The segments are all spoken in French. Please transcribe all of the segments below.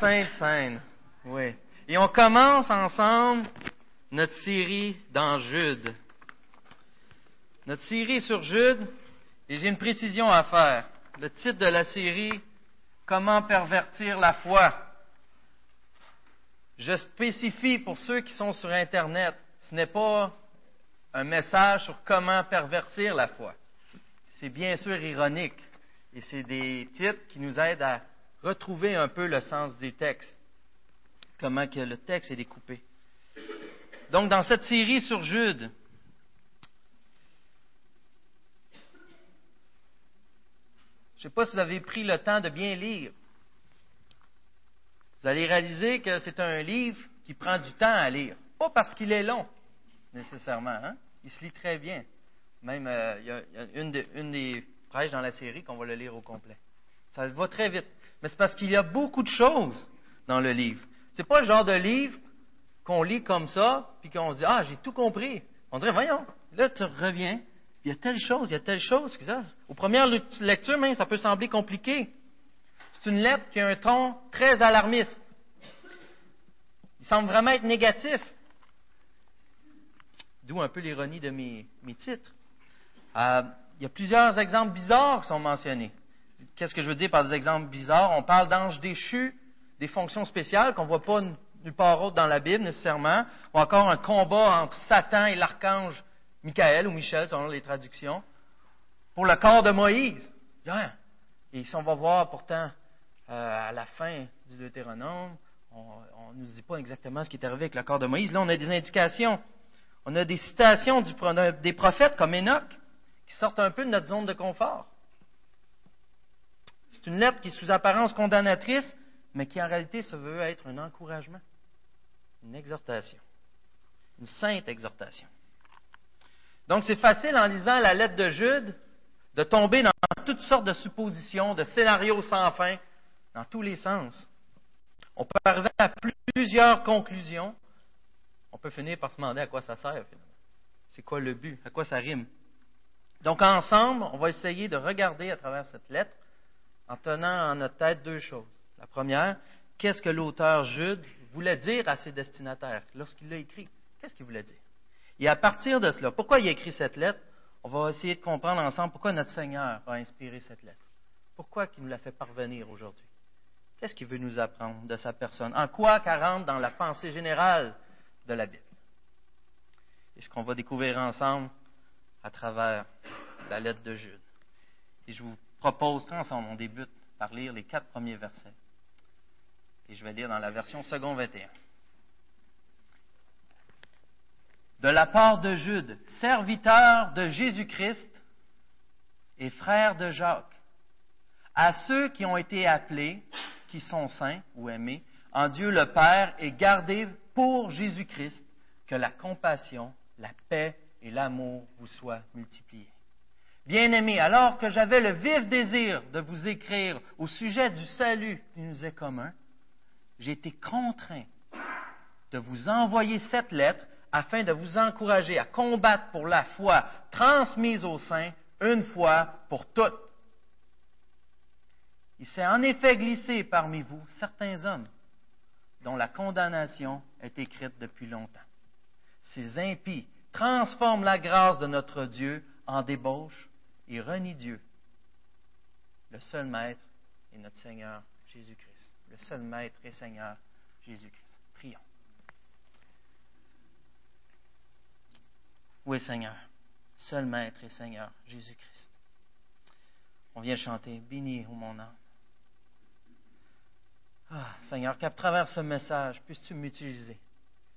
Sainte Seine, oui. Et on commence ensemble notre série dans Jude. Notre série sur Jude, et j'ai une précision à faire. Le titre de la série, Comment pervertir la foi. Je spécifie pour ceux qui sont sur Internet, ce n'est pas un message sur comment pervertir la foi. C'est bien sûr ironique. Et c'est des titres qui nous aident à retrouver un peu le sens des textes, comment que le texte est découpé. Donc, dans cette série sur Jude, je ne sais pas si vous avez pris le temps de bien lire. Vous allez réaliser que c'est un livre qui prend du temps à lire. Pas parce qu'il est long, nécessairement. Hein? Il se lit très bien. Même, euh, il y a, une, des prêches dans la série qu'on va le lire au complet. Ça va très vite. Mais c'est parce qu'il y a beaucoup de choses dans le livre. C'est pas le genre de livre qu'on lit comme ça, puis qu'on se dit Ah, j'ai tout compris. On dirait, voyons, là, tu reviens, il y a telle chose, il y a telle chose. Ça, aux premières lectures, même, ça peut sembler compliqué. C'est une lettre qui a un ton très alarmiste. Il semble vraiment être négatif. D'où un peu l'ironie de mes, titres. Euh, il y a plusieurs exemples bizarres qui sont mentionnés. Qu'est-ce que je veux dire par des exemples bizarres? On parle d'anges déchus, des fonctions spéciales qu'on ne voit pas nulle part autre dans la Bible nécessairement, ou encore un combat entre Satan et l'archange Michael ou Michel, selon les traductions, pour le corps de Moïse. Et ici, on va voir pourtant euh, à la fin du Deutéronome, on ne nous dit pas exactement ce qui est arrivé avec le corps de Moïse. Là, on a des indications. On a des citations des prophètes comme Enoch qui sortent un peu de notre zone de confort. C'est une lettre qui est sous apparence condamnatrice, mais qui en réalité se veut être un encouragement, une exhortation, une sainte exhortation. Donc c'est facile en lisant la lettre de Jude de tomber dans toutes sortes de suppositions, de scénarios sans fin, dans tous les sens. On peut arriver à plusieurs conclusions. On peut finir par se demander à quoi ça sert finalement. C'est quoi le but? À quoi ça rime? Donc ensemble, on va essayer de regarder à travers cette lettre en tenant en notre tête deux choses. La première, qu'est-ce que l'auteur Jude voulait dire à ses destinataires lorsqu'il l'a écrit? Qu'est-ce qu'il voulait dire? Et à partir de cela, pourquoi il a écrit cette lettre? On va essayer de comprendre ensemble pourquoi notre Seigneur a inspiré cette lettre. Pourquoi il nous l'a fait parvenir aujourd'hui? Qu'est-ce qu'il veut nous apprendre de sa personne? En quoi qu'elle rentre dans la pensée générale de la Bible? Et ce qu'on va découvrir ensemble à travers la lettre de Jude. Et je vous propose qu'ensemble, on débute par lire les quatre premiers versets. Et je vais lire dans la version second 21. De la part de Jude, serviteur de Jésus-Christ et frère de Jacques, à ceux qui ont été appelés, qui sont saints ou aimés, en Dieu le Père et gardés pour Jésus-Christ, que la compassion, la paix et l'amour vous soient multipliés. Bien-aimés, alors que j'avais le vif désir de vous écrire au sujet du salut qui nous est commun, j'ai été contraint de vous envoyer cette lettre afin de vous encourager à combattre pour la foi transmise au saints une fois pour toutes. Il s'est en effet glissé parmi vous certains hommes dont la condamnation est écrite depuis longtemps. Ces impies transforment la grâce de notre Dieu en débauche et renie Dieu, le seul Maître est notre Seigneur Jésus-Christ. Le seul Maître et Seigneur Jésus-Christ. Prions. Oui, Seigneur, seul Maître et Seigneur Jésus-Christ. On vient chanter Béni, ô mon âme. Ah, Seigneur, qu'à travers ce message, puisses-tu m'utiliser?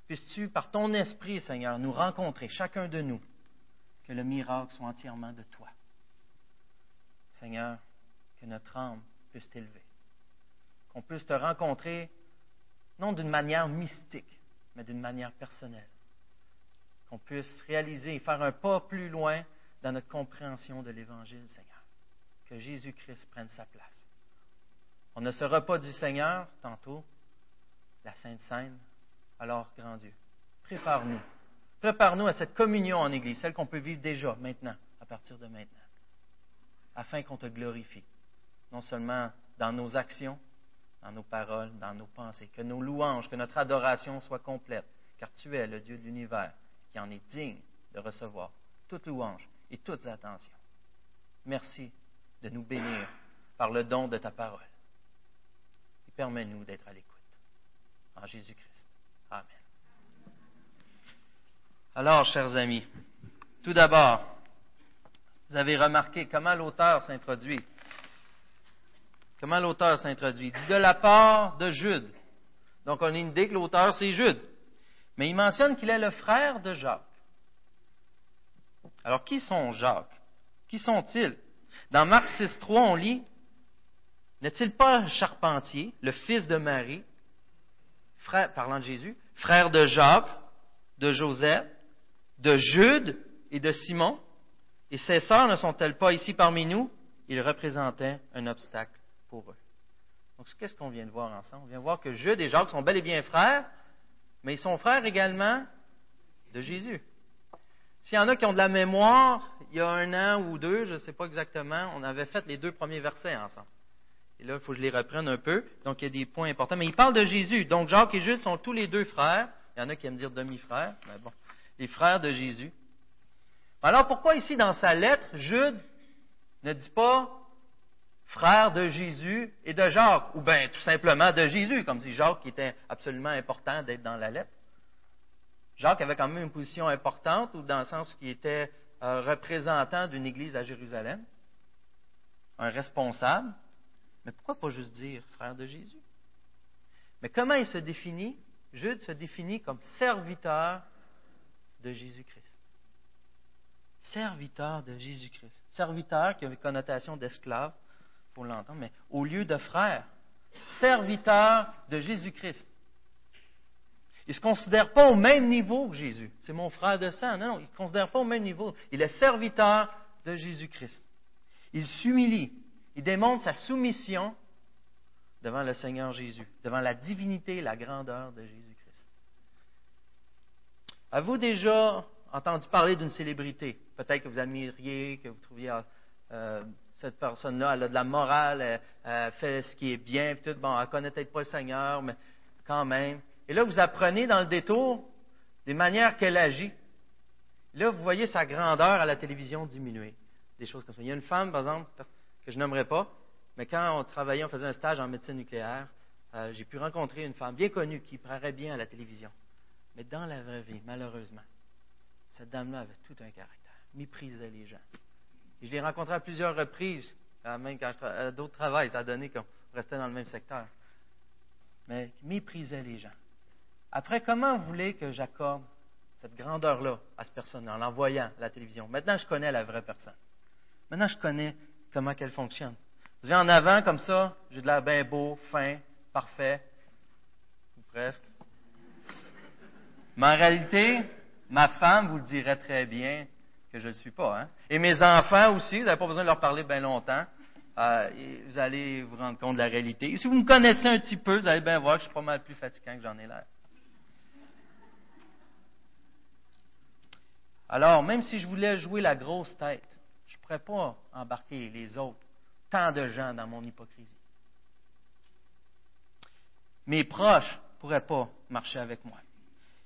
Puisses-tu, par ton esprit, Seigneur, nous rencontrer, chacun de nous, que le miracle soit entièrement de toi. Seigneur, que notre âme puisse t'élever. Qu'on puisse te rencontrer, non d'une manière mystique, mais d'une manière personnelle. Qu'on puisse réaliser et faire un pas plus loin dans notre compréhension de l'Évangile, Seigneur. Que Jésus-Christ prenne sa place. On ne sera pas du Seigneur tantôt, la Sainte Seine, alors, grand Dieu, prépare-nous. Prépare-nous à cette communion en Église, celle qu'on peut vivre déjà, maintenant, à partir de maintenant afin qu'on te glorifie, non seulement dans nos actions, dans nos paroles, dans nos pensées, que nos louanges, que notre adoration soit complète, car tu es le Dieu de l'univers qui en est digne de recevoir toute louange et toutes attentions. Merci de nous bénir par le don de ta parole. Et permets-nous d'être à l'écoute. En Jésus-Christ. Amen. Alors, chers amis, tout d'abord, vous avez remarqué comment l'auteur s'introduit. Comment l'auteur s'introduit Dit de la part de Jude. Donc, on a une idée que l'auteur, c'est Jude. Mais il mentionne qu'il est le frère de Jacques. Alors, qui sont Jacques? Qui sont-ils? Dans Marc 6.3, on lit N'est-il pas charpentier, le fils de Marie, frère, parlant de Jésus, frère de Jacques, de Joseph, de Jude et de Simon? Et ses sœurs ne sont-elles pas ici parmi nous? Ils représentaient un obstacle pour eux. Donc, qu'est-ce qu'on vient de voir ensemble? On vient de voir que Jude et Jacques sont bel et bien frères, mais ils sont frères également de Jésus. S'il y en a qui ont de la mémoire, il y a un an ou deux, je ne sais pas exactement, on avait fait les deux premiers versets ensemble. Et là, il faut que je les reprenne un peu. Donc, il y a des points importants. Mais il parle de Jésus. Donc, Jacques et Jude sont tous les deux frères. Il y en a qui aiment dire demi-frères. Mais bon, les frères de Jésus. Alors, pourquoi ici, dans sa lettre, Jude ne dit pas frère de Jésus et de Jacques, ou bien tout simplement de Jésus, comme dit Jacques était absolument important d'être dans la lettre. Jacques avait quand même une position importante, ou dans le sens qu'il était euh, représentant d'une église à Jérusalem, un responsable. Mais pourquoi pas juste dire frère de Jésus? Mais comment il se définit? Jude se définit comme serviteur de Jésus-Christ. Serviteur de Jésus-Christ. Serviteur qui a une connotation d'esclave, pour l'entendre, mais au lieu de frère, serviteur de Jésus-Christ. Il ne se considère pas au même niveau que Jésus. C'est mon frère de sang. Non, il ne se considère pas au même niveau. Il est serviteur de Jésus-Christ. Il s'humilie. Il démontre sa soumission devant le Seigneur Jésus, devant la divinité et la grandeur de Jésus-Christ. Avez-vous déjà entendu parler d'une célébrité? Peut-être que vous admiriez, que vous trouviez euh, cette personne-là, elle a de la morale, elle, fait ce qui est bien, tout. Bon, elle connaît peut-être pas le Seigneur, mais quand même. Et là, vous apprenez dans le détour des manières qu'elle agit. Là, vous voyez sa grandeur à la télévision diminuer. Des choses comme ça. Il y a une femme, par exemple, que je n'aimerais pas, mais quand on travaillait, on faisait un stage en médecine nucléaire, euh, j'ai pu rencontrer une femme bien connue qui paraît bien à la télévision. Mais dans la vraie vie, malheureusement, cette dame-là avait tout un caractère, méprisait les gens je l'ai rencontré à plusieurs reprises, même quand à d'autres travails, ça a donné qu'on restait dans le même secteur. Mais méprisait les gens. Après, comment vous voulez que j'accorde cette grandeur-là à cette personne en l'envoyant à la télévision? Maintenant, je connais la vraie personne. Maintenant, je connais comment elle fonctionne. Je vais en avant comme ça, j'ai de l'air bien beau, fin, parfait, ou presque. Mais en réalité, ma femme vous le dirait très bien, que je ne le suis pas. Hein? Et mes enfants aussi, vous n'avez pas besoin de leur parler bien longtemps. Euh, vous allez vous rendre compte de la réalité. Si vous me connaissez un petit peu, vous allez bien voir que je suis pas mal plus fatiguant que j'en ai l'air. Alors, même si je voulais jouer la grosse tête, je ne pourrais pas embarquer les autres, tant de gens dans mon hypocrisie. Mes proches ne pourraient pas marcher avec moi.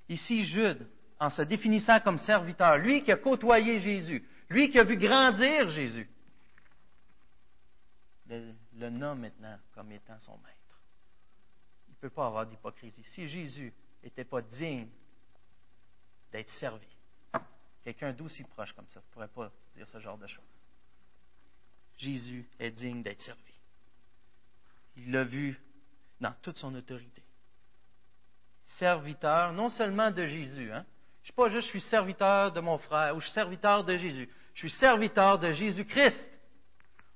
Ici, Jude en se définissant comme serviteur, lui qui a côtoyé Jésus, lui qui a vu grandir Jésus, le, nomme maintenant comme étant son maître. Il ne peut pas avoir d'hypocrisie. Si Jésus n'était pas digne d'être servi, quelqu'un d'aussi proche comme ça ne pourrait pas dire ce genre de choses. Jésus est digne d'être servi. Il l'a vu dans toute son autorité. Serviteur, non seulement de Jésus, hein, je ne suis pas juste je suis serviteur de mon frère ou je suis serviteur de Jésus. Je suis serviteur de Jésus-Christ.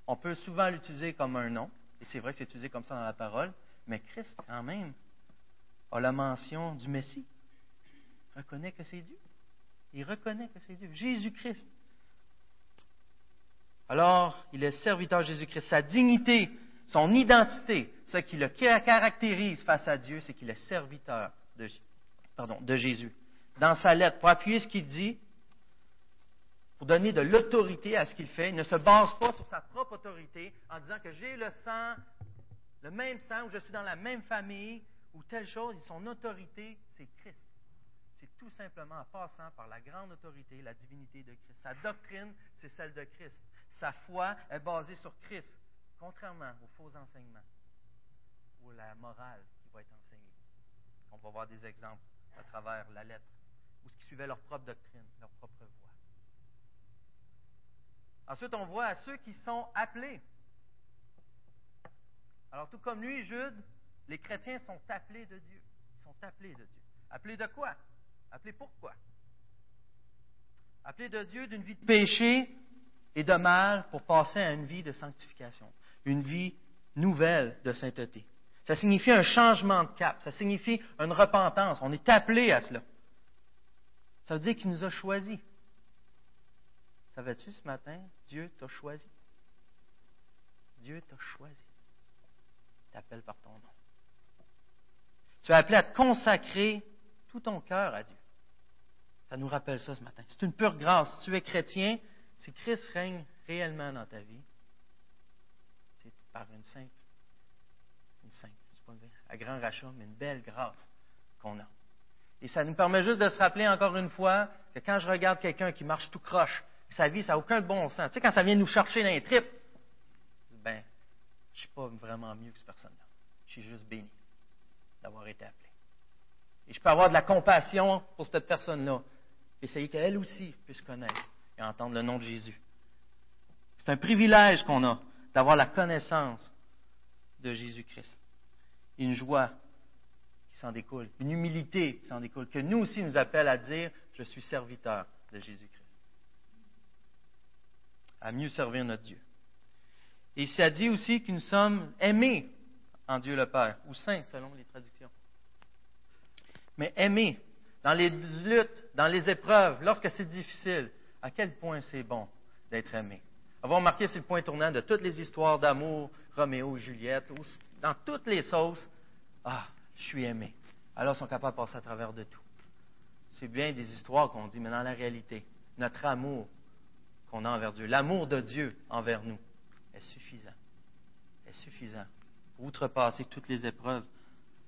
On peut souvent l'utiliser comme un nom, et c'est vrai que c'est utilisé comme ça dans la parole, mais Christ, quand même, a la mention du Messie. Il reconnaît que c'est Dieu. Il reconnaît que c'est Dieu. Jésus-Christ. Alors, il est serviteur de Jésus-Christ. Sa dignité, son identité, ce qui le caractérise face à Dieu, c'est qu'il est serviteur de, de Jésus dans sa lettre pour appuyer ce qu'il dit, pour donner de l'autorité à ce qu'il fait. Il ne se base pas sur sa propre autorité en disant que j'ai le sang le même sang, ou je suis dans la même famille, ou telle chose, son autorité, c'est Christ. C'est tout simplement en passant par la grande autorité, la divinité de Christ. Sa doctrine, c'est celle de Christ. Sa foi est basée sur Christ, contrairement aux faux enseignements ou la morale qui va être enseignée. On va voir des exemples à travers la lettre, ou ce qui suivait leur propre doctrine, leur propre voie. Ensuite, on voit à ceux qui sont appelés. Alors, tout comme lui, Jude, les chrétiens sont appelés de Dieu. Ils sont appelés de Dieu. Appelés de quoi? Appelés pourquoi? Appelés de Dieu d'une vie de péché et de mal pour passer à une vie de sanctification, une vie nouvelle de sainteté. Ça signifie un changement de cap, ça signifie une repentance. On est appelé à cela. Ça veut dire qu'il nous a choisis. Savais-tu ce matin, Dieu t'a choisi? Dieu t'a choisi. T'appelle par ton nom. Tu es appelé à te consacrer tout ton cœur à Dieu. Ça nous rappelle ça ce matin. C'est une pure grâce. Si tu es chrétien, si Christ règne réellement dans ta vie, c'est par une simple, une simple, pas à grand rachat, mais une belle grâce qu'on a. Et ça nous permet juste de se rappeler encore une fois que quand je regarde quelqu'un qui marche tout croche, sa vie, ça n'a aucun bon sens. Tu sais, quand ça vient nous chercher dans les tripes, ben, je ne suis pas vraiment mieux que cette personne-là. Je suis juste béni d'avoir été appelé. Et je peux avoir de la compassion pour cette personne-là. Essayer qu'elle aussi puisse connaître et entendre le nom de Jésus. C'est un privilège qu'on a d'avoir la connaissance de Jésus-Christ. Une joie qui s'en découle, une humilité qui s'en découle, que nous aussi nous appelle à dire, je suis serviteur de Jésus-Christ. À mieux servir notre Dieu. Et ça dit aussi que nous sommes aimés en Dieu le Père, ou saints selon les traductions. Mais aimés, dans les luttes, dans les épreuves, lorsque c'est difficile, à quel point c'est bon d'être aimé? Avoir marqué sur le point tournant de toutes les histoires d'amour, Roméo, Juliette, dans toutes les sauces, ah, je suis aimé. Alors ils sont capables de passer à travers de tout. C'est bien des histoires qu'on dit, mais dans la réalité, notre amour qu'on a envers Dieu, l'amour de Dieu envers nous, est suffisant. Est suffisant pour outrepasser toutes les épreuves.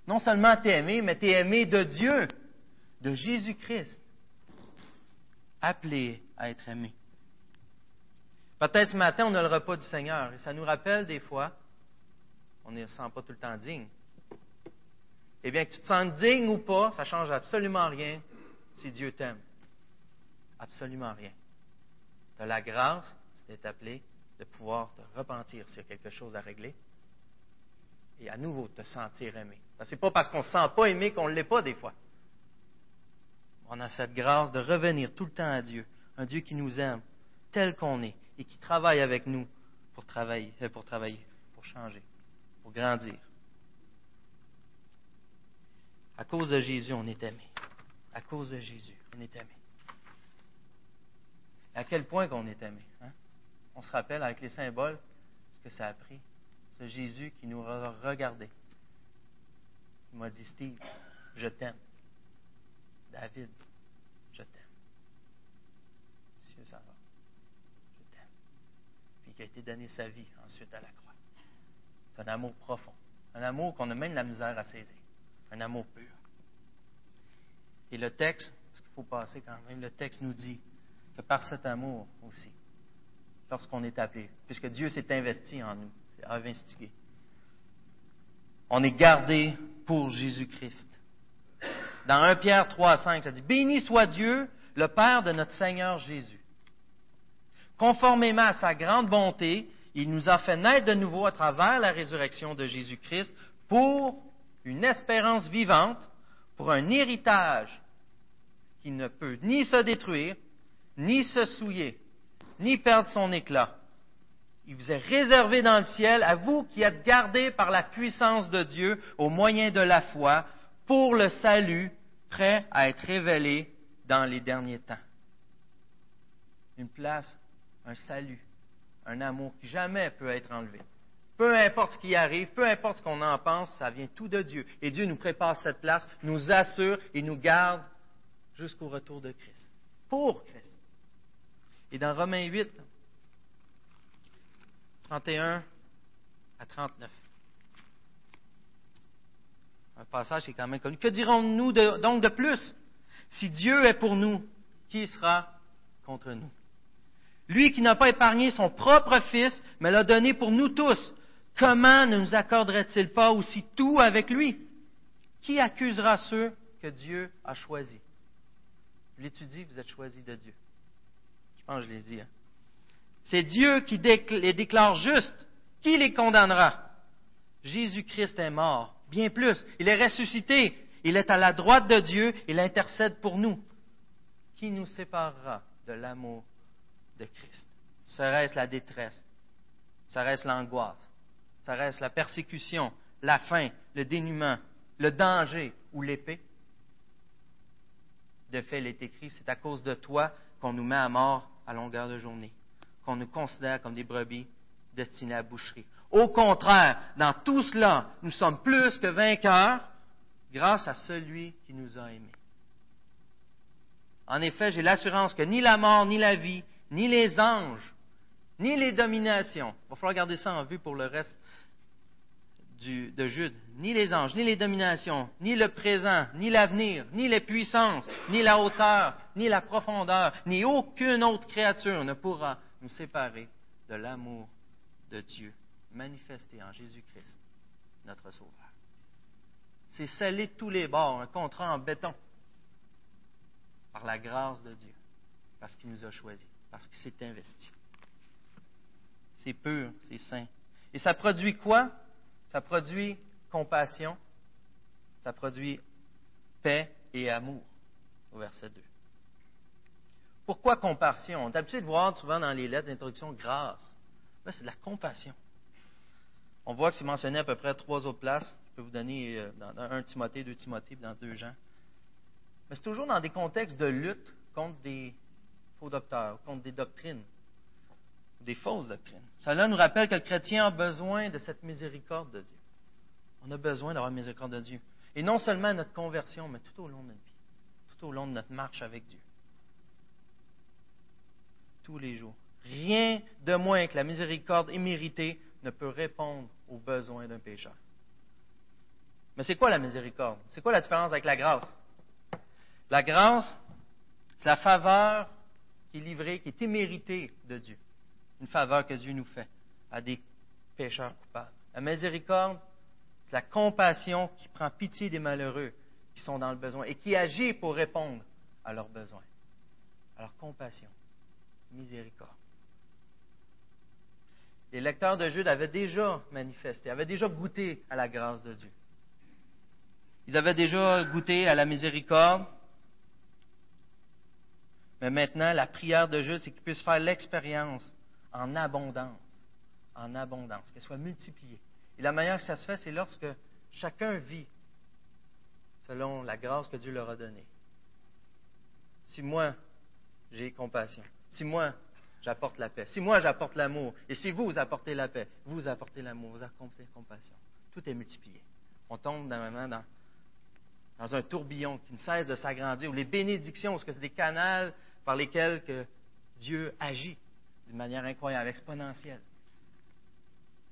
Non seulement tu es aimé, mais tu es aimé de Dieu, de Jésus-Christ, appelé à être aimé. Peut-être ce matin, on a le repas du Seigneur, et ça nous rappelle des fois, on ne se sent pas tout le temps digne. Eh bien, que tu te sens digne ou pas, ça ne change absolument rien si Dieu t'aime. Absolument rien. Tu as la grâce, d'être appelé de pouvoir te repentir s'il y a quelque chose à régler et à nouveau te sentir aimé. Ce n'est pas parce qu'on ne se sent pas aimé qu'on ne l'est pas des fois. On a cette grâce de revenir tout le temps à Dieu, un Dieu qui nous aime tel qu'on est et qui travaille avec nous pour travailler, euh, pour travailler, pour changer, pour grandir. À cause de Jésus, on est aimé. À cause de Jésus, on est aimé. À quel point qu'on est aimé. Hein? on se rappelle avec les symboles ce que ça a pris. Ce Jésus qui nous a regardés. Il m'a dit, Steve, je t'aime. David, je t'aime. Monsieur, ça va. Je t'aime. Puis qui a été donné sa vie ensuite à la croix. C'est un amour profond. Un amour qu'on a même la misère à saisir. Un amour pur. Et le texte, parce qu'il faut passer quand même, le texte nous dit que par cet amour aussi, lorsqu'on est appelé, puisque Dieu s'est investi en nous, c'est investigué. On est gardé pour Jésus-Christ. Dans 1 Pierre 3, 5, ça dit Béni soit Dieu, le Père de notre Seigneur Jésus. Conformément à sa grande bonté, il nous a fait naître de nouveau à travers la résurrection de Jésus-Christ pour une espérance vivante, pour un héritage qui ne peut ni se détruire, ni se souiller, ni perdre son éclat. Il vous est réservé dans le ciel, à vous qui êtes gardés par la puissance de Dieu au moyen de la foi, pour le salut, prêt à être révélé dans les derniers temps. Une place, un salut, un amour qui jamais peut être enlevé. Peu importe ce qui arrive, peu importe ce qu'on en pense, ça vient tout de Dieu. Et Dieu nous prépare cette place, nous assure et nous garde jusqu'au retour de Christ. Pour Christ. Et dans Romains 8, 31 à 39, Un passage qui est quand même connu. Que dirons-nous donc de plus? Si Dieu est pour nous, qui sera contre nous? Lui qui n'a pas épargné son propre Fils, mais l'a donné pour nous tous, comment ne nous accorderait-il pas aussi tout avec lui? Qui accusera ceux que Dieu a choisis? L'étudiez, vous êtes choisis de Dieu. Je pense que je l'ai dit. Hein. C'est Dieu qui les déclare justes. Qui les condamnera? Jésus-Christ est mort. Bien plus, il est ressuscité. Il est à la droite de Dieu. Il intercède pour nous. Qui nous séparera de l'amour de Christ? Serait-ce la détresse? Serait-ce l'angoisse? Serait-ce la persécution, la faim, le dénuement, le danger ou l'épée De fait, il est écrit, c'est à cause de toi qu'on nous met à mort à longueur de journée, qu'on nous considère comme des brebis destinées à la boucherie. Au contraire, dans tout cela, nous sommes plus que vainqueurs grâce à celui qui nous a aimés. En effet, j'ai l'assurance que ni la mort, ni la vie, ni les anges, ni les dominations, il va falloir garder ça en vue pour le reste de Jude, ni les anges, ni les dominations, ni le présent, ni l'avenir, ni les puissances, ni la hauteur, ni la profondeur, ni aucune autre créature ne pourra nous séparer de l'amour de Dieu manifesté en Jésus-Christ, notre Sauveur. C'est scellé tous les bords, un contrat en béton, par la grâce de Dieu, parce qu'il nous a choisis, parce qu'il s'est investi. C'est pur, c'est saint. Et ça produit quoi? Ça produit compassion, ça produit paix et amour, au verset 2. Pourquoi compassion? On a l'habitude de voir souvent dans les lettres d'introduction grâce. Là, c'est de la compassion. On voit que c'est mentionné à peu près trois autres places. Je peux vous donner euh, dans, un Timothée, deux Timothée, dans deux Jean. Mais c'est toujours dans des contextes de lutte contre des faux docteurs, contre des doctrines des fausses doctrines. Cela nous rappelle que le chrétien a besoin de cette miséricorde de Dieu. On a besoin d'avoir miséricorde de Dieu. Et non seulement à notre conversion, mais tout au long de notre vie, tout au long de notre marche avec Dieu. Tous les jours. Rien de moins que la miséricorde imméritée ne peut répondre aux besoins d'un pécheur. Mais c'est quoi la miséricorde? C'est quoi la différence avec la grâce? La grâce, c'est la faveur qui est livrée, qui est imméritée de Dieu une faveur que Dieu nous fait à des pécheurs coupables. La miséricorde, c'est la compassion qui prend pitié des malheureux qui sont dans le besoin et qui agit pour répondre à leurs besoins. Alors, compassion, miséricorde. Les lecteurs de Jude avaient déjà manifesté, avaient déjà goûté à la grâce de Dieu. Ils avaient déjà goûté à la miséricorde. Mais maintenant, la prière de Jude, c'est qu'ils puissent faire l'expérience en abondance, en abondance, qu'elle soit multipliée. Et la manière que ça se fait, c'est lorsque chacun vit selon la grâce que Dieu leur a donnée. Si moi, j'ai compassion, si moi, j'apporte la paix, si moi, j'apporte l'amour, et si vous, vous apportez la paix, vous apportez l'amour, vous apportez la compassion, tout est multiplié. On tombe dans, dans, un tourbillon qui ne cesse de s'agrandir, où les bénédictions, parce que c'est des canaux par lesquels que Dieu agit d'une manière incroyable, exponentielle.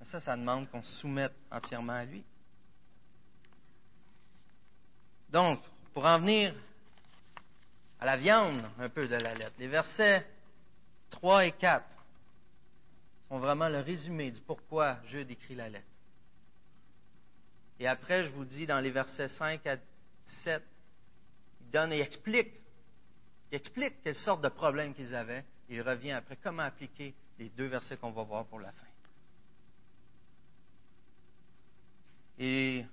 ça, ça demande qu'on se soumette entièrement à lui. Donc, pour en venir à la viande un peu de la lettre, les versets 3 et 4 sont vraiment le résumé du pourquoi Jude écrit la lettre. Et après, je vous dis dans les versets 5 à 17, il donne et explique, il explique quelle sorte de problèmes qu'ils avaient il revient après comment appliquer les deux versets qu'on va voir pour la fin. Et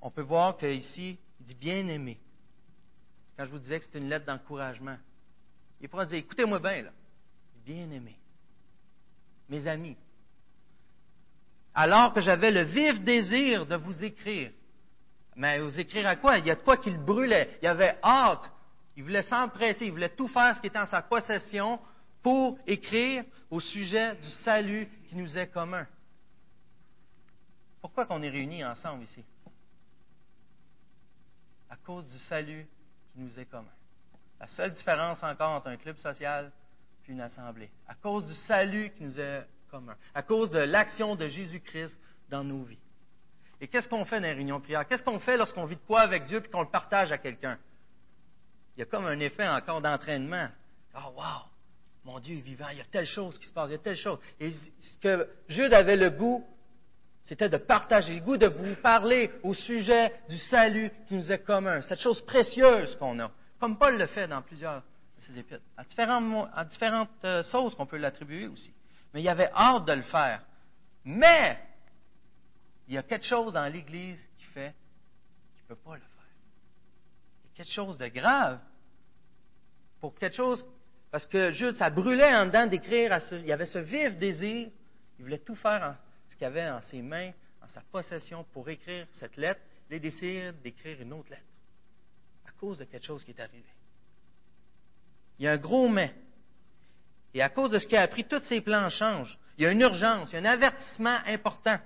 on peut voir qu'ici, il dit bien aimé. Quand je vous disais que c'est une lettre d'encouragement, il pourra dire écoutez-moi bien, là. Bien aimé. Mes amis. Alors que j'avais le vif désir de vous écrire. Mais vous écrire à quoi? Il y a de quoi qu'il brûlait. Il avait hâte. Il voulait s'empresser. Il voulait tout faire ce qui était en sa possession pour écrire au sujet du salut qui nous est commun. Pourquoi qu'on est réunis ensemble ici? À cause du salut qui nous est commun. La seule différence encore entre un club social et une assemblée. À cause du salut qui nous est commun. À cause de l'action de Jésus-Christ dans nos vies. Et qu'est-ce qu'on fait dans les réunions de prière? Qu'est-ce qu'on fait lorsqu'on vit de quoi avec Dieu et qu'on le partage à quelqu'un? Il y a comme un effet encore d'entraînement. Oh, wow! Mon Dieu est vivant, il y a telle chose qui se passe, il y a telle chose. Et ce que Jude avait le goût, c'était de partager, le goût de vous parler au sujet du salut qui nous est commun, cette chose précieuse qu'on a, comme Paul le fait dans plusieurs de ses épîtres, à différentes, à euh, qu'on peut l'attribuer aussi. Mais il avait hâte de le faire. Mais il y a quelque chose dans l'Église qui fait qu'il ne peut pas le faire. Il y a quelque chose de grave. Pour quelque chose, parce que juste, ça brûlait en dedans d'écrire, il y avait ce vif désir, il voulait tout faire en, ce qu'il avait en ses mains, en sa possession, pour écrire cette lettre. Il décide d'écrire une autre lettre, à cause de quelque chose qui est arrivé. Il y a un gros mais. Et à cause de ce qu'il a appris, tous ses plans changent. Il y a une urgence, il y a un avertissement important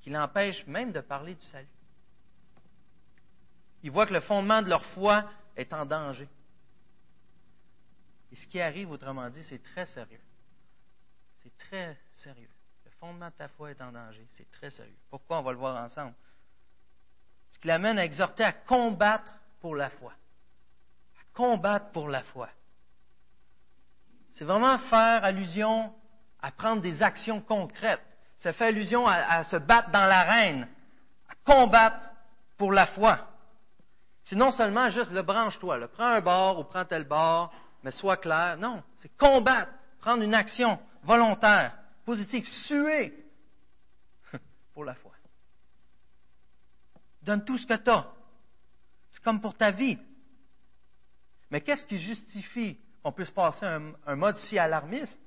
qui l'empêche même de parler du salut. Il voit que le fondement de leur foi est en danger. Et ce qui arrive, autrement dit, c'est très sérieux. C'est très sérieux. Le fondement de ta foi est en danger. C'est très sérieux. Pourquoi on va le voir ensemble? Ce qui l'amène à exhorter à combattre pour la foi. À combattre pour la foi. C'est vraiment faire allusion à prendre des actions concrètes. Ça fait allusion à, se battre dans l'arène, à combattre pour la foi. C'est non seulement juste le branche-toi, prends un bord ou prends tel bord, mais sois clair. Non, c'est combattre, prendre une action volontaire, positive, suer pour la foi. Donne tout ce que tu as. C'est comme pour ta vie. Mais qu'est-ce qui justifie qu'on puisse passer un, mode si alarmiste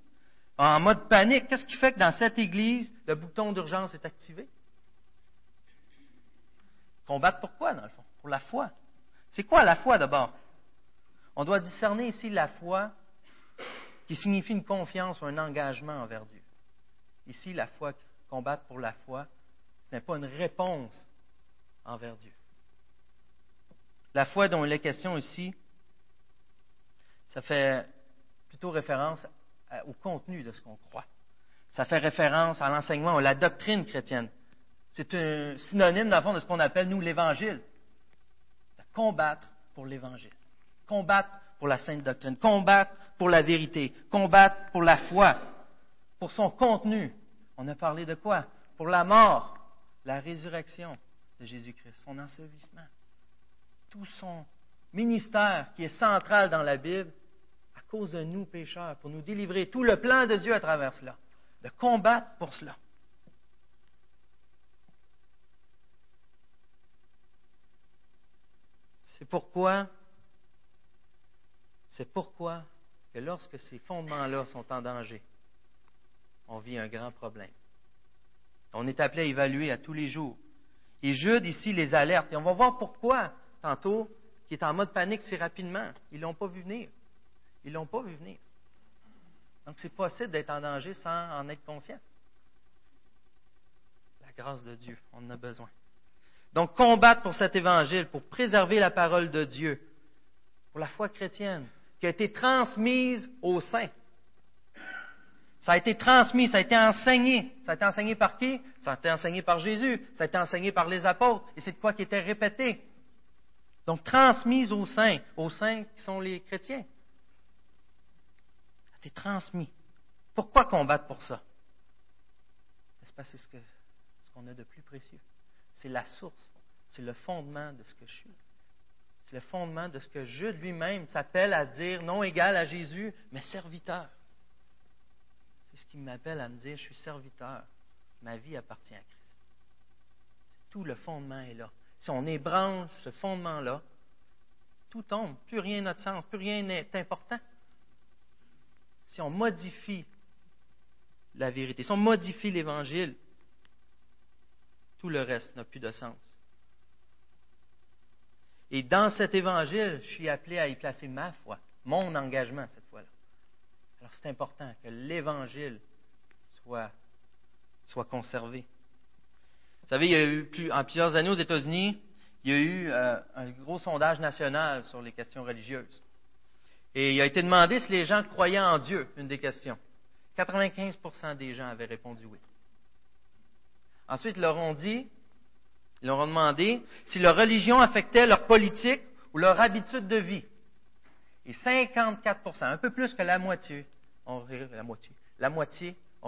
en mode panique? Qu'est-ce qui fait que dans cette église, le bouton d'urgence est activé? Combattre pourquoi, dans le fond? Pour la foi. C'est quoi la foi d'abord? On doit discerner ici la foi qui signifie une confiance ou un engagement envers Dieu. Ici, la foi, combattre pour la foi, ce n'est pas une réponse envers Dieu. La foi dont il est question ici, ça fait plutôt référence au contenu de ce qu'on croit. Ça fait référence à l'enseignement, à la doctrine chrétienne. C'est un synonyme, dans le fond, de ce qu'on appelle, nous, l'Évangile. De combattre pour l'Évangile. Combattre pour la sainte doctrine. Combattre pour la vérité. Combattre pour la foi. Pour son contenu. On a parlé de quoi? Pour la mort, la résurrection de Jésus-Christ, son ensevelissement. Tout son ministère qui est central dans la Bible cause de nous, pécheurs, pour nous délivrer. Tout le plan de Dieu à travers cela. De combattre pour cela. C'est pourquoi, c'est pourquoi que lorsque ces fondements-là sont en danger, on vit un grand problème. On est appelé à évaluer à tous les jours. Et Jude ici les alerte. Et on va voir pourquoi, tantôt, qui est en mode panique si rapidement. Ils ne l'ont pas vu venir. Ils ne l'ont pas vu venir. Donc, c'est possible d'être en danger sans en être conscient. La grâce de Dieu, on en a besoin. Donc, combattre pour cet évangile, pour préserver la parole de Dieu, pour la foi chrétienne, qui a été transmise aux saints. Ça a été transmis, ça a été enseigné. Ça a été enseigné par qui? Ça a été enseigné par Jésus, ça a été enseigné par les apôtres, et c'est de quoi qui était répété. Donc, transmise aux saints, aux saints qui sont les chrétiens. C'est transmis. Pourquoi combattre pour ça? C'est que c'est ce qu'on a de plus précieux? C'est la source, c'est le fondement de ce que je suis. C'est le fondement de ce que Jude lui-même s'appelle à dire, non égal à Jésus, mais serviteur. C'est ce qui m'appelle à me dire, je suis serviteur. Ma vie appartient à Christ. Tout le fondement est là. Si on ébranle ce fondement-là, tout tombe. Plus rien n'a de sens, plus rien n'est important si on modifie la vérité, si on modifie l'Évangile, tout le reste n'a plus de sens. Et dans cet Évangile, je suis appelé à y placer ma foi, mon engagement cette fois-là. Alors c'est important que l'Évangile soit, conservé. Vous savez, il y a eu plus, en plusieurs années aux États-Unis, il y a eu euh, un gros sondage national sur les questions religieuses. Et il a été demandé si les gens croyaient en Dieu, une des questions. 95% des gens avaient répondu oui. Ensuite, ils leur ont dit Ils leur ont demandé si leur religion affectait leur politique ou leur habitude de vie. Et 54% un peu plus que la moitié, ont,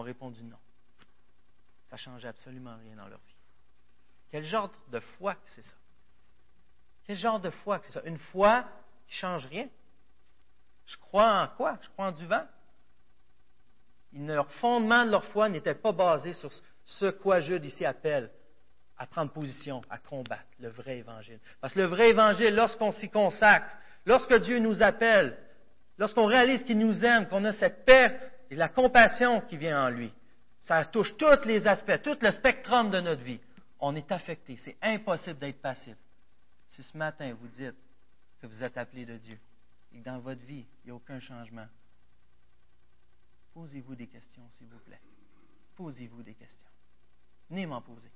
répondu non. Ça ne changeait absolument rien dans leur vie. Quel genre de foi que c'est ça? Quel genre de foi que c'est ça? Une foi qui ne change rien? Je crois en quoi? Je crois en du vent? Leur fondement de leur foi n'était pas basé sur ce quoi Jude ici appelle à prendre position, à combattre le vrai évangile. Parce que le vrai évangile, lorsqu'on s'y consacre, lorsque Dieu nous appelle, lorsqu'on réalise qu'il nous aime, qu'on a cette paix et la compassion qui vient en lui, ça touche tous les aspects, tout le spectrum de notre vie. On est affecté. C'est impossible d'être passif. Si ce matin vous dites que vous êtes appelé de Dieu et que dans votre vie, il n'y a aucun changement, posez-vous des questions, s'il vous plaît. Posez-vous des questions. Venez m'en poser.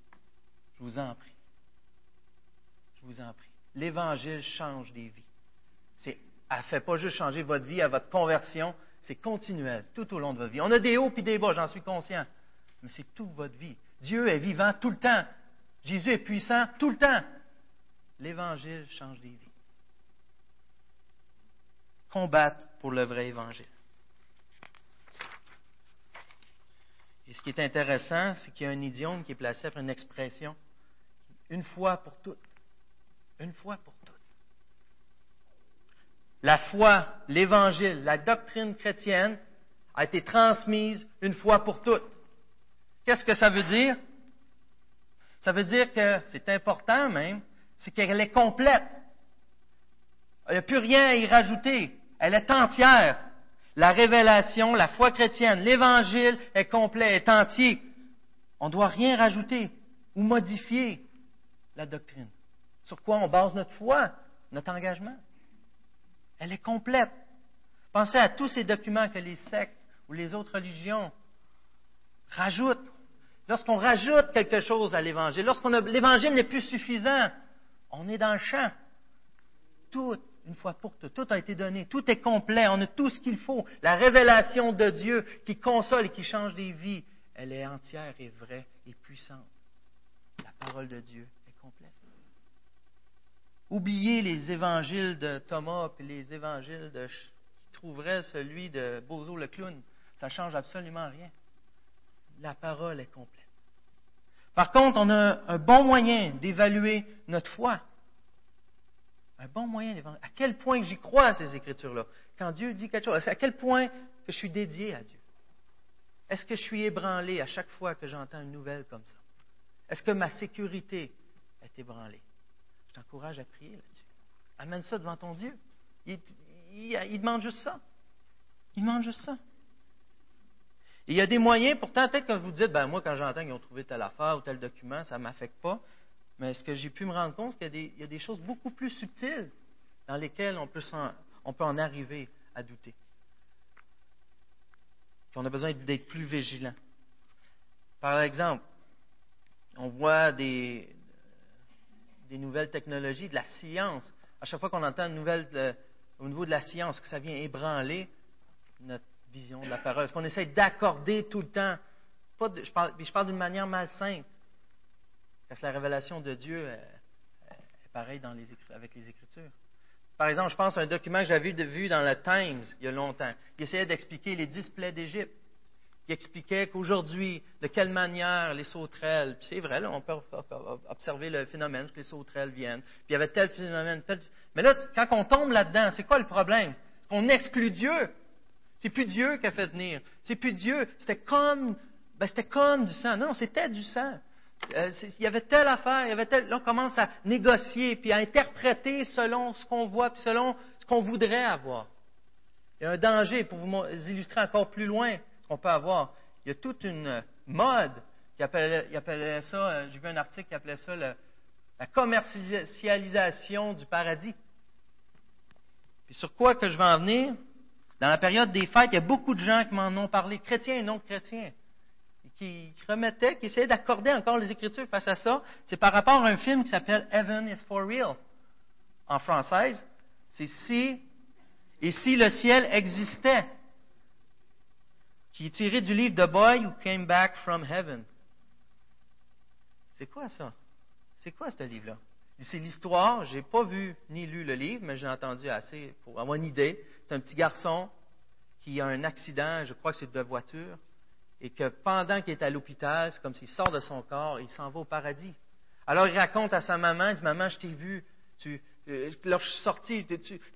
Je vous en prie. Je vous en prie. L'Évangile change des vies. C'est, elle ne fait pas juste changer votre vie à votre conversion, c'est continuel tout au long de votre vie. On a des hauts et des bas, j'en suis conscient. Mais c'est toute votre vie. Dieu est vivant tout le temps. Jésus est puissant tout le temps. L'Évangile change des vies. Combattre pour le vrai Évangile. Et ce qui est intéressant, c'est qu'il y a un idiome qui est placé après une expression. Une fois pour toutes. Une fois pour toutes. La foi, l'Évangile, la doctrine chrétienne a été transmise une fois pour toutes. Qu'est-ce que ça veut dire? Ça veut dire que c'est important même, c'est qu'elle est complète. Il n'y a plus rien à y rajouter. Elle est entière. La révélation, la foi chrétienne, l'évangile est complet, est entier. On ne doit rien rajouter ou modifier la doctrine. Sur quoi on base notre foi, notre engagement? Elle est complète. Pensez à tous ces documents que les sectes ou les autres religions rajoutent lorsqu'on rajoute quelque chose à l'Évangile, lorsqu'on l'Évangile n'est plus suffisant, on est dans le champ. Tout, une fois pour toutes, tout a été donné, tout est complet, on a tout ce qu'il faut. La révélation de Dieu qui console et qui change des vies, elle est entière et vraie et puissante. La parole de Dieu complète. Oubliez les évangiles de Thomas et les évangiles qui trouveraient celui de Bozo le clown. Ça ne change absolument rien. La parole est complète. Par contre, on a un bon moyen d'évaluer notre foi. Un bon moyen d'évaluer. À quel point j'y crois ces Écritures-là? Quand Dieu dit quelque chose, à quel point que je suis dédié à Dieu? Est-ce que je suis ébranlé à chaque fois que j'entends une nouvelle comme ça? Est-ce que ma sécurité est ébranlée? Je t'encourage à prier là-dessus. Amène ça devant ton Dieu. Il, demande juste ça. Il demande juste ça il y a des moyens, pourtant, peut-être que vous dites, ben moi, quand j'entends qu'ils ont trouvé telle affaire ou tel document, ça ne m'affecte pas. Mais ce que j'ai pu me rendre compte, c'est qu'il y, a des choses beaucoup plus subtiles dans lesquelles on peut, en, arriver à douter. on a besoin d'être plus vigilant. Par exemple, on voit des, des nouvelles technologies, de la science. À chaque fois qu'on entend une nouvelle euh, au niveau de la science, que ça vient ébranler notre vision de la parole? Est-ce qu'on essaie d'accorder tout le temps? je parle, je parle d'une manière malsainte. Parce que la révélation de Dieu est, pareille avec les Écritures. Par exemple, je pense à un document que j'avais vu dans le Times il y a longtemps. qui essayait d'expliquer les displays d'Égypte. Qui expliquait qu'aujourd'hui, de quelle manière les sauterelles, c'est vrai, on peut observer le phénomène que les sauterelles viennent, puis il y avait tel phénomène, tel... Mais là, quand on tombe là-dedans, c'est quoi le problème? On exclut Dieu. C'est plus Dieu qui a fait venir. C'est plus Dieu. C'était comme, ben c'était comme du sang. Non, c'était du sang. Euh, il y avait telle affaire, il y avait. Là, on commence à négocier puis à interpréter selon ce qu'on voit puis selon ce qu'on voudrait avoir. Il y a un danger pour vous illustrer encore plus loin qu'on peut avoir. Il y a toute une mode qui appelait, ça, euh, j'ai vu un article qui appelait ça la commercialisation du paradis. Puis sur quoi que je vais en venir? Dans la période des fêtes, il y a beaucoup de gens qui m'en ont parlé, chrétiens et non chrétiens, qui remettaient, qui essayaient d'accorder encore les Écritures face à ça. C'est par rapport à un film qui s'appelle Heaven is for real, en française. C'est si, et si le ciel existait, qui est tiré du livre The Boy Who Came Back from Heaven. C'est quoi ça? C'est quoi ce livre-là? C'est l'histoire, j'ai pas vu ni lu le livre, mais j'ai entendu assez pour avoir une idée. C'est un petit garçon qui a un accident, je crois que c'est de voiture, et que pendant qu'il est à l'hôpital, c'est comme s'il sort de son corps, il s'en va au paradis. Alors il raconte à sa maman, il dit Maman, je t'ai vu, tu, euh, lorsque je suis sorti,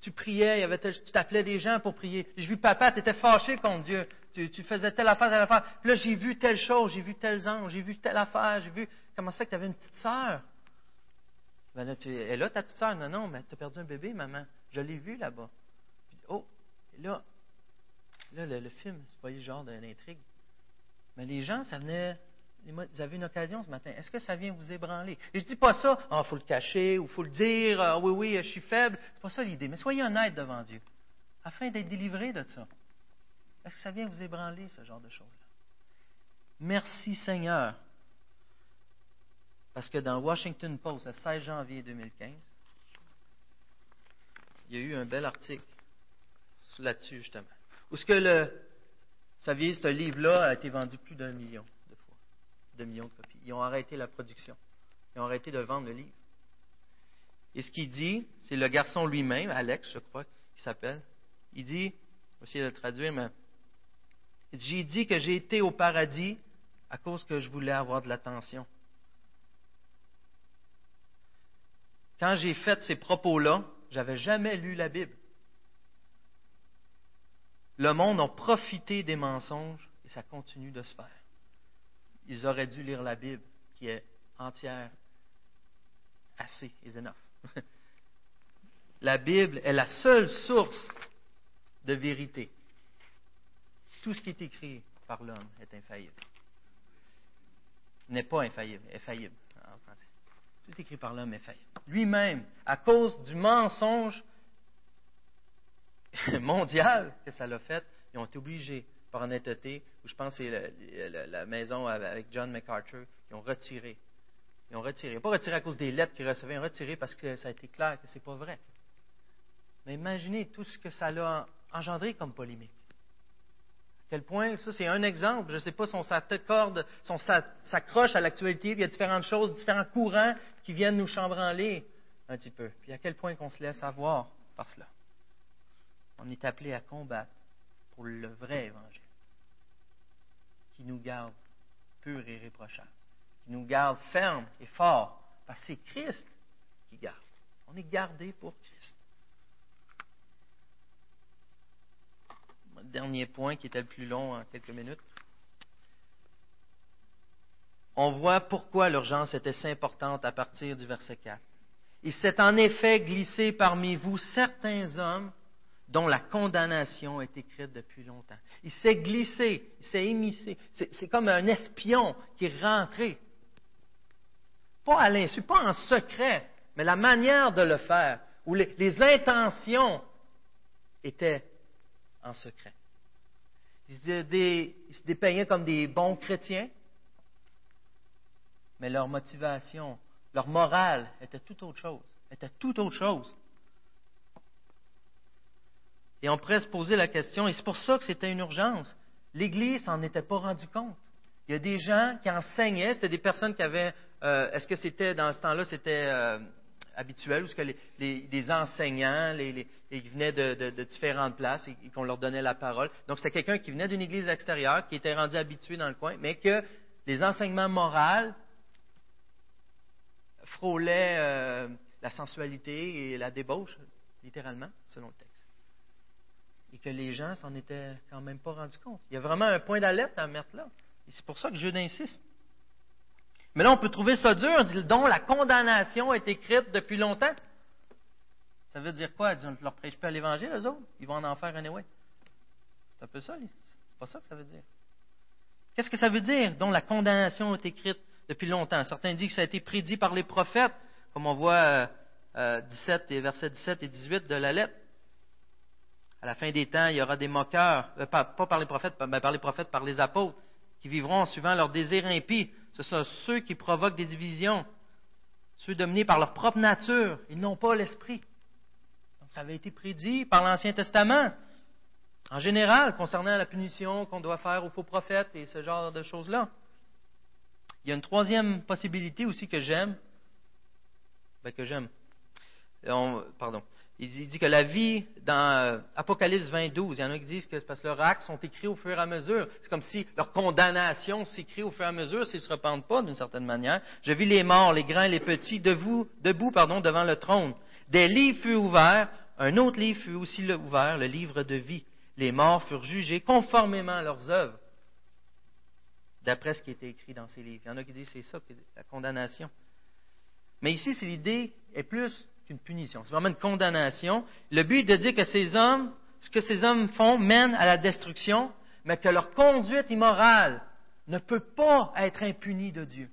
tu, priais, tu t'appelais des gens pour prier. J'ai vu papa, tu étais fâché contre Dieu. Tu, faisais telle affaire, telle affaire. Puis là, j'ai vu telle chose, j'ai vu tels anges, j'ai vu telle affaire, j'ai vu. Comment ça fait que tu avais une petite sœur? Ben là, tu, elle là, ta petite sœur. Non, non, mais tu as perdu un bébé, maman. Je l'ai vu là-bas. oh, là, là, le, film, c'est pas le genre d'intrigue. Mais les gens, ça venait. Vous avez une occasion ce matin. Est-ce que ça vient vous ébranler? Et je dis pas ça, il ah, faut le cacher ou faut le dire, ah, oui, oui, je suis faible. C'est pas ça l'idée. Mais soyez honnête devant Dieu, afin d'être délivré de ça. Est-ce que ça vient vous ébranler, ce genre de choses-là? Merci Seigneur parce que dans Washington Post, le 16 janvier 2015, il y a eu un bel article là-dessus, justement. Où ce que le, saviez, ce livre-là a été vendu plus d'un million de fois, de millions de copies. Ils ont arrêté la production. Ils ont arrêté de vendre le livre. Et ce qu'il dit, c'est le garçon lui-même, Alex, je crois, qui s'appelle. Il dit, je vais essayer de le traduire, mais j'ai dit que j'ai été au paradis à cause que je voulais avoir de l'attention. Quand j'ai fait ces propos-là, j'avais jamais lu la Bible. Le monde a profité des mensonges et ça continue de se faire. Ils auraient dû lire la Bible, qui est entière, assez, is enough. la Bible est la seule source de vérité. Tout ce qui est écrit par l'homme est infaillible. N'est pas infaillible, est faillible en français. Tout écrit par l'homme est fait. Lui-même, à cause du mensonge mondial que ça l'a fait, ils ont été obligés, par honnêteté, ou je pense que c'est la, maison avec John MacArthur, ils ont retiré. Ils ont retiré. Pas retiré à cause des lettres qu'ils recevaient, ils ont retiré parce que ça a été clair que ce n'est pas vrai. Mais imaginez tout ce que ça a engendré comme polémique quel point, ça c'est un exemple, je ne sais pas si on s'accroche à l'actualité, il y a différentes choses, différents courants qui viennent nous chambranler un petit peu. Puis à quel point qu'on se laisse avoir par cela? On est appelé à combattre pour le vrai évangile, qui nous garde pur et irréprochable, qui nous garde ferme et fort, parce que c'est Christ qui garde. On est gardé pour Christ. Dernier point qui était le plus long en quelques minutes. On voit pourquoi l'urgence était si importante à partir du verset 4. Il s'est en effet glissé parmi vous certains hommes dont la condamnation est écrite depuis longtemps. Il s'est glissé, il s'est émissé. C'est comme un espion qui est rentré. Pas à l'insu, pas en secret, mais la manière de le faire, où les intentions étaient en secret. Ils se, dépeignaient comme des bons chrétiens, mais leur motivation, leur morale était tout autre chose. Était tout autre chose. Et on pourrait se poser la question, et c'est pour ça que c'était une urgence. L'Église n'en était pas rendu compte. Il y a des gens qui enseignaient, c'était des personnes qui avaient, euh, est-ce que c'était, dans ce temps-là, c'était euh, habituel où ce que les, enseignants ils venaient de, différentes places et, qu'on leur donnait la parole. Donc, c'était quelqu'un qui venait d'une église extérieure, qui était rendu habitué dans le coin, mais que les enseignements moraux frôlaient euh, la sensualité et la débauche, littéralement, selon le texte. Et que les gens s'en étaient quand même pas rendus compte. Il y a vraiment un point d'alerte à mettre là. Et c'est pour ça que Jude insiste. Mais là, on peut trouver ça dur, dont la condamnation est écrite depuis longtemps. Ça veut dire quoi? On ne leur prêche pas l'Évangile, eux autres? Ils vont en en faire un anyway. C'est un peu ça, c'est pas ça que ça veut dire. Qu'est-ce que ça veut dire, dont la condamnation est écrite depuis longtemps? Certains disent que ça a été prédit par les prophètes, comme on voit euh, 17 euh, et versets 17 et 18 de la lettre. À la fin des temps, il y aura des moqueurs, euh, pas, par les prophètes, mais par les prophètes, par les apôtres, qui vivront suivant leurs désirs impies ce sont ceux qui provoquent des divisions, ceux dominés par leur propre nature, ils n'ont pas l'esprit. Donc ça avait été prédit par l'Ancien Testament, en général, concernant la punition qu'on doit faire aux faux prophètes et ce genre de choses-là. Il y a une troisième possibilité aussi que j'aime, ben, que j'aime. pardon. Il dit que la vie, dans euh, Apocalypse 22, il y en a qui disent que c'est parce que leurs actes sont écrits au fur et à mesure. C'est comme si leur condamnation s'écrit au fur et à mesure s'ils ne se repentent pas d'une certaine manière. Je vis les morts, les grands et les petits, debout, pardon, devant le trône. Des livres furent ouverts, un autre livre fut aussi ouvert, le livre de vie. Les morts furent jugés conformément à leurs œuvres, d'après ce qui était écrit dans ces livres. Il y en a qui disent que c'est ça, la condamnation. Mais ici, c'est l'idée est plus qu'une punition. C'est vraiment une condamnation. Le but est de dire que ces hommes, ce que ces hommes font mène à la destruction, mais que leur conduite immorale ne peut pas être impunie de Dieu.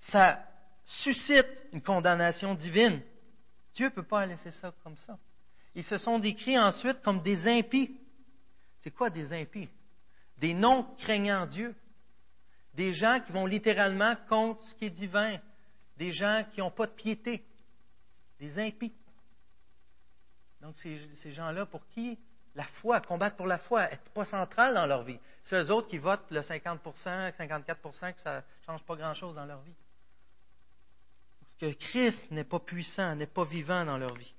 Ça suscite une condamnation divine. Dieu ne peut pas laisser ça comme ça. Ils se sont décrits ensuite comme des impies. C'est quoi des impies? Des non-craignants Dieu. Des gens qui vont littéralement contre ce qui est divin, des gens qui n'ont pas de piété, des impies. Donc, ces, gens-là, pour qui la foi, combattre pour la foi, n'est pas centrale dans leur vie. C'est eux autres qui votent le 50% 54% que ça ne change pas grand-chose dans leur vie. Que Christ n'est pas puissant, n'est pas vivant dans leur vie.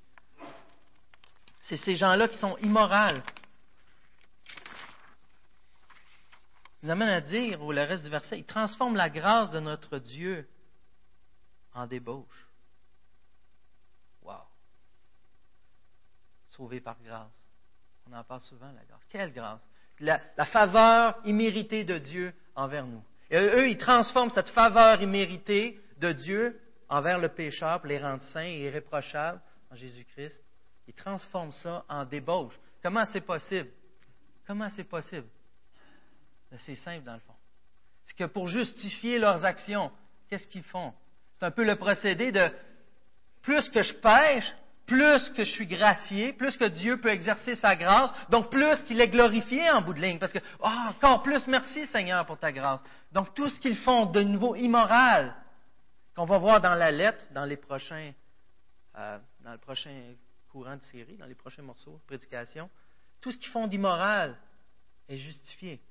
C'est ces gens-là qui sont immorales. Ils amènent à dire, ou le reste du verset, ils transforment la grâce de notre Dieu en débauche. Wow. Sauvé par grâce. On en parle souvent, la grâce. Quelle grâce? La, faveur imméritée de Dieu envers nous. Et eux, ils transforment cette faveur imméritée de Dieu envers le pécheur pour les rendre saints et irréprochables en Jésus-Christ. Ils transforment ça en débauche. Comment c'est possible? Comment c'est possible? Ben, c'est simple dans le fond. C'est que pour justifier leurs actions, qu'est-ce qu'ils font? C'est un peu le procédé de plus que je pêche, plus que je suis gracié, plus que Dieu peut exercer sa grâce, donc plus qu'il est glorifié en bout de ligne. Parce que, oh, encore plus merci Seigneur pour ta grâce. Donc tout ce qu'ils font de nouveau immoral, qu'on va voir dans la lettre, dans les prochains, euh, dans le prochain courant de série, dans les prochains morceaux de prédication, tout ce qu'ils font d'immoral est justifié,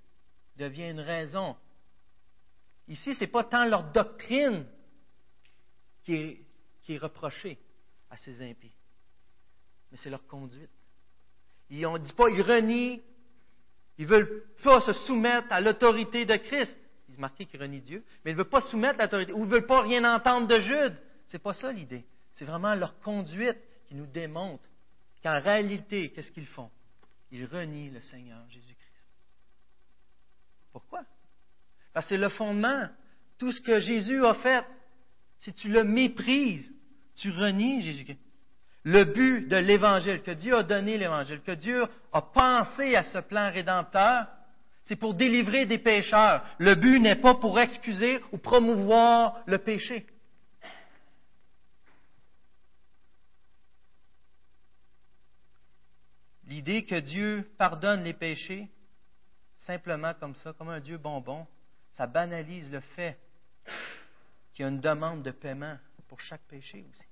devient une raison. Ici, ce n'est pas tant leur doctrine qui est, est reproché à ces impies. Mais c'est leur conduite. Ils ne dit pas, ils renient, ils ne veulent pas se soumettre à l'autorité de Christ. Ils marquent qu'ils renient Dieu, mais ils ne veulent pas soumettre à l'autorité, ou ils ne veulent pas rien entendre de Jude. Ce n'est pas ça l'idée. C'est vraiment leur conduite qui nous démontre qu'en réalité, qu'est-ce qu'ils font? Ils renient le Seigneur Jésus-Christ. Pourquoi? Parce que c'est le fondement. Tout ce que Jésus a fait, si tu le méprises, tu renies Jésus-Christ. Le but de l'Évangile, que Dieu a donné l'Évangile, que Dieu a pensé à ce plan rédempteur, c'est pour délivrer des pécheurs. Le but n'est pas pour excuser ou promouvoir le péché. L'idée que Dieu pardonne les péchés, simplement comme ça, comme un Dieu bonbon, ça banalise le fait qu'il y a une demande de paiement pour chaque péché aussi.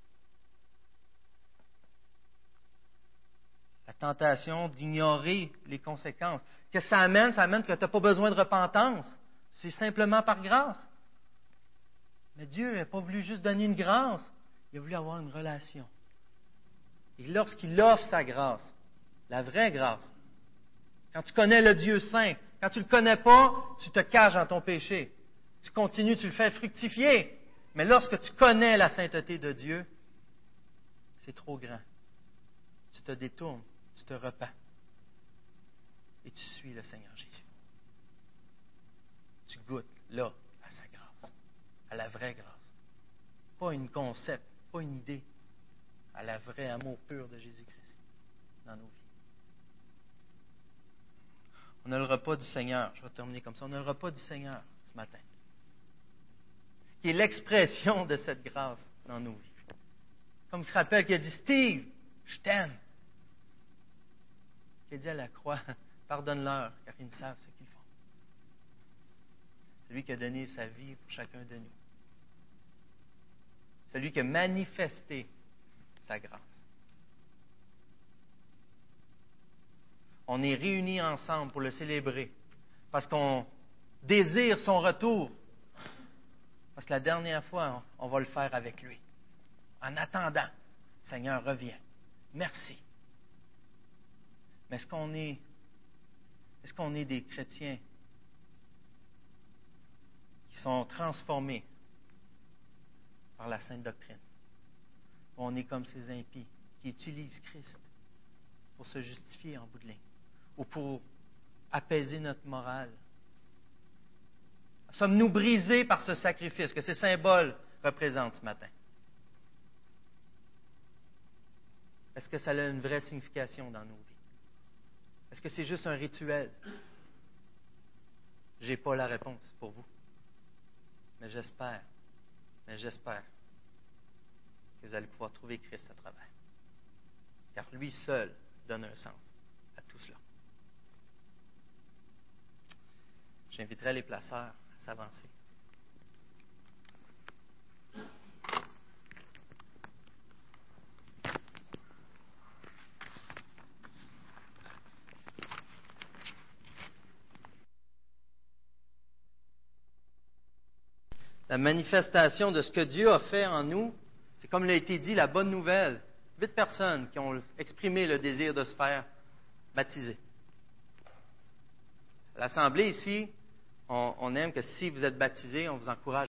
La tentation d'ignorer les conséquences. Qu'est-ce que ça amène? Ça amène que tu n'as pas besoin de repentance. C'est simplement par grâce. Mais Dieu n'a pas voulu juste donner une grâce, il a voulu avoir une relation. Et lorsqu'il offre sa grâce, la vraie grâce, quand tu connais le Dieu saint, quand tu ne le connais pas, tu te caches dans ton péché tu continues, tu le fais fructifier. Mais lorsque tu connais la sainteté de Dieu, c'est trop grand. Tu te détournes, tu te repens. Et tu suis le Seigneur Jésus. Tu goûtes là à sa grâce, à la vraie grâce. Pas une concept, pas une idée, à la vraie amour pur de Jésus-Christ dans nos vies. On a le repas du Seigneur. Je vais terminer comme ça. On a le repas du Seigneur ce matin qui est l'expression de cette grâce dans nos vies. Comme il se rappelle qu'il a dit Steve, je t'aime. Il a dit à la croix Pardonne-leur, car ils ne savent ce qu'ils font. C'est lui qui a donné sa vie pour chacun de nous. C'est lui qui a manifesté sa grâce. On est réunis ensemble pour le célébrer parce qu'on désire son retour Parce que la dernière fois, on va le faire avec lui. En attendant, Seigneur, reviens. Merci. Mais est-ce qu'on est, est-ce qu'on est des chrétiens qui sont transformés par la sainte doctrine? On est comme ces impies qui utilisent Christ pour se justifier en bout de ligne ou pour apaiser notre morale? Sommes-nous brisés par ce sacrifice que ces symboles représentent ce matin? Est-ce que ça a une vraie signification dans nos vies? Est-ce que c'est juste un rituel? Je n'ai pas la réponse pour vous. Mais j'espère, mais j'espère que vous allez pouvoir trouver Christ à travers. Car lui seul donne un sens à tout cela. J'inviterai les placeurs s'avancer. La manifestation de ce que Dieu a fait en nous, c'est comme il a été dit, la bonne nouvelle. Huit personnes qui ont exprimé le désir de se faire baptiser. L'Assemblée ici, on, aime que si vous êtes baptisé, on vous encourage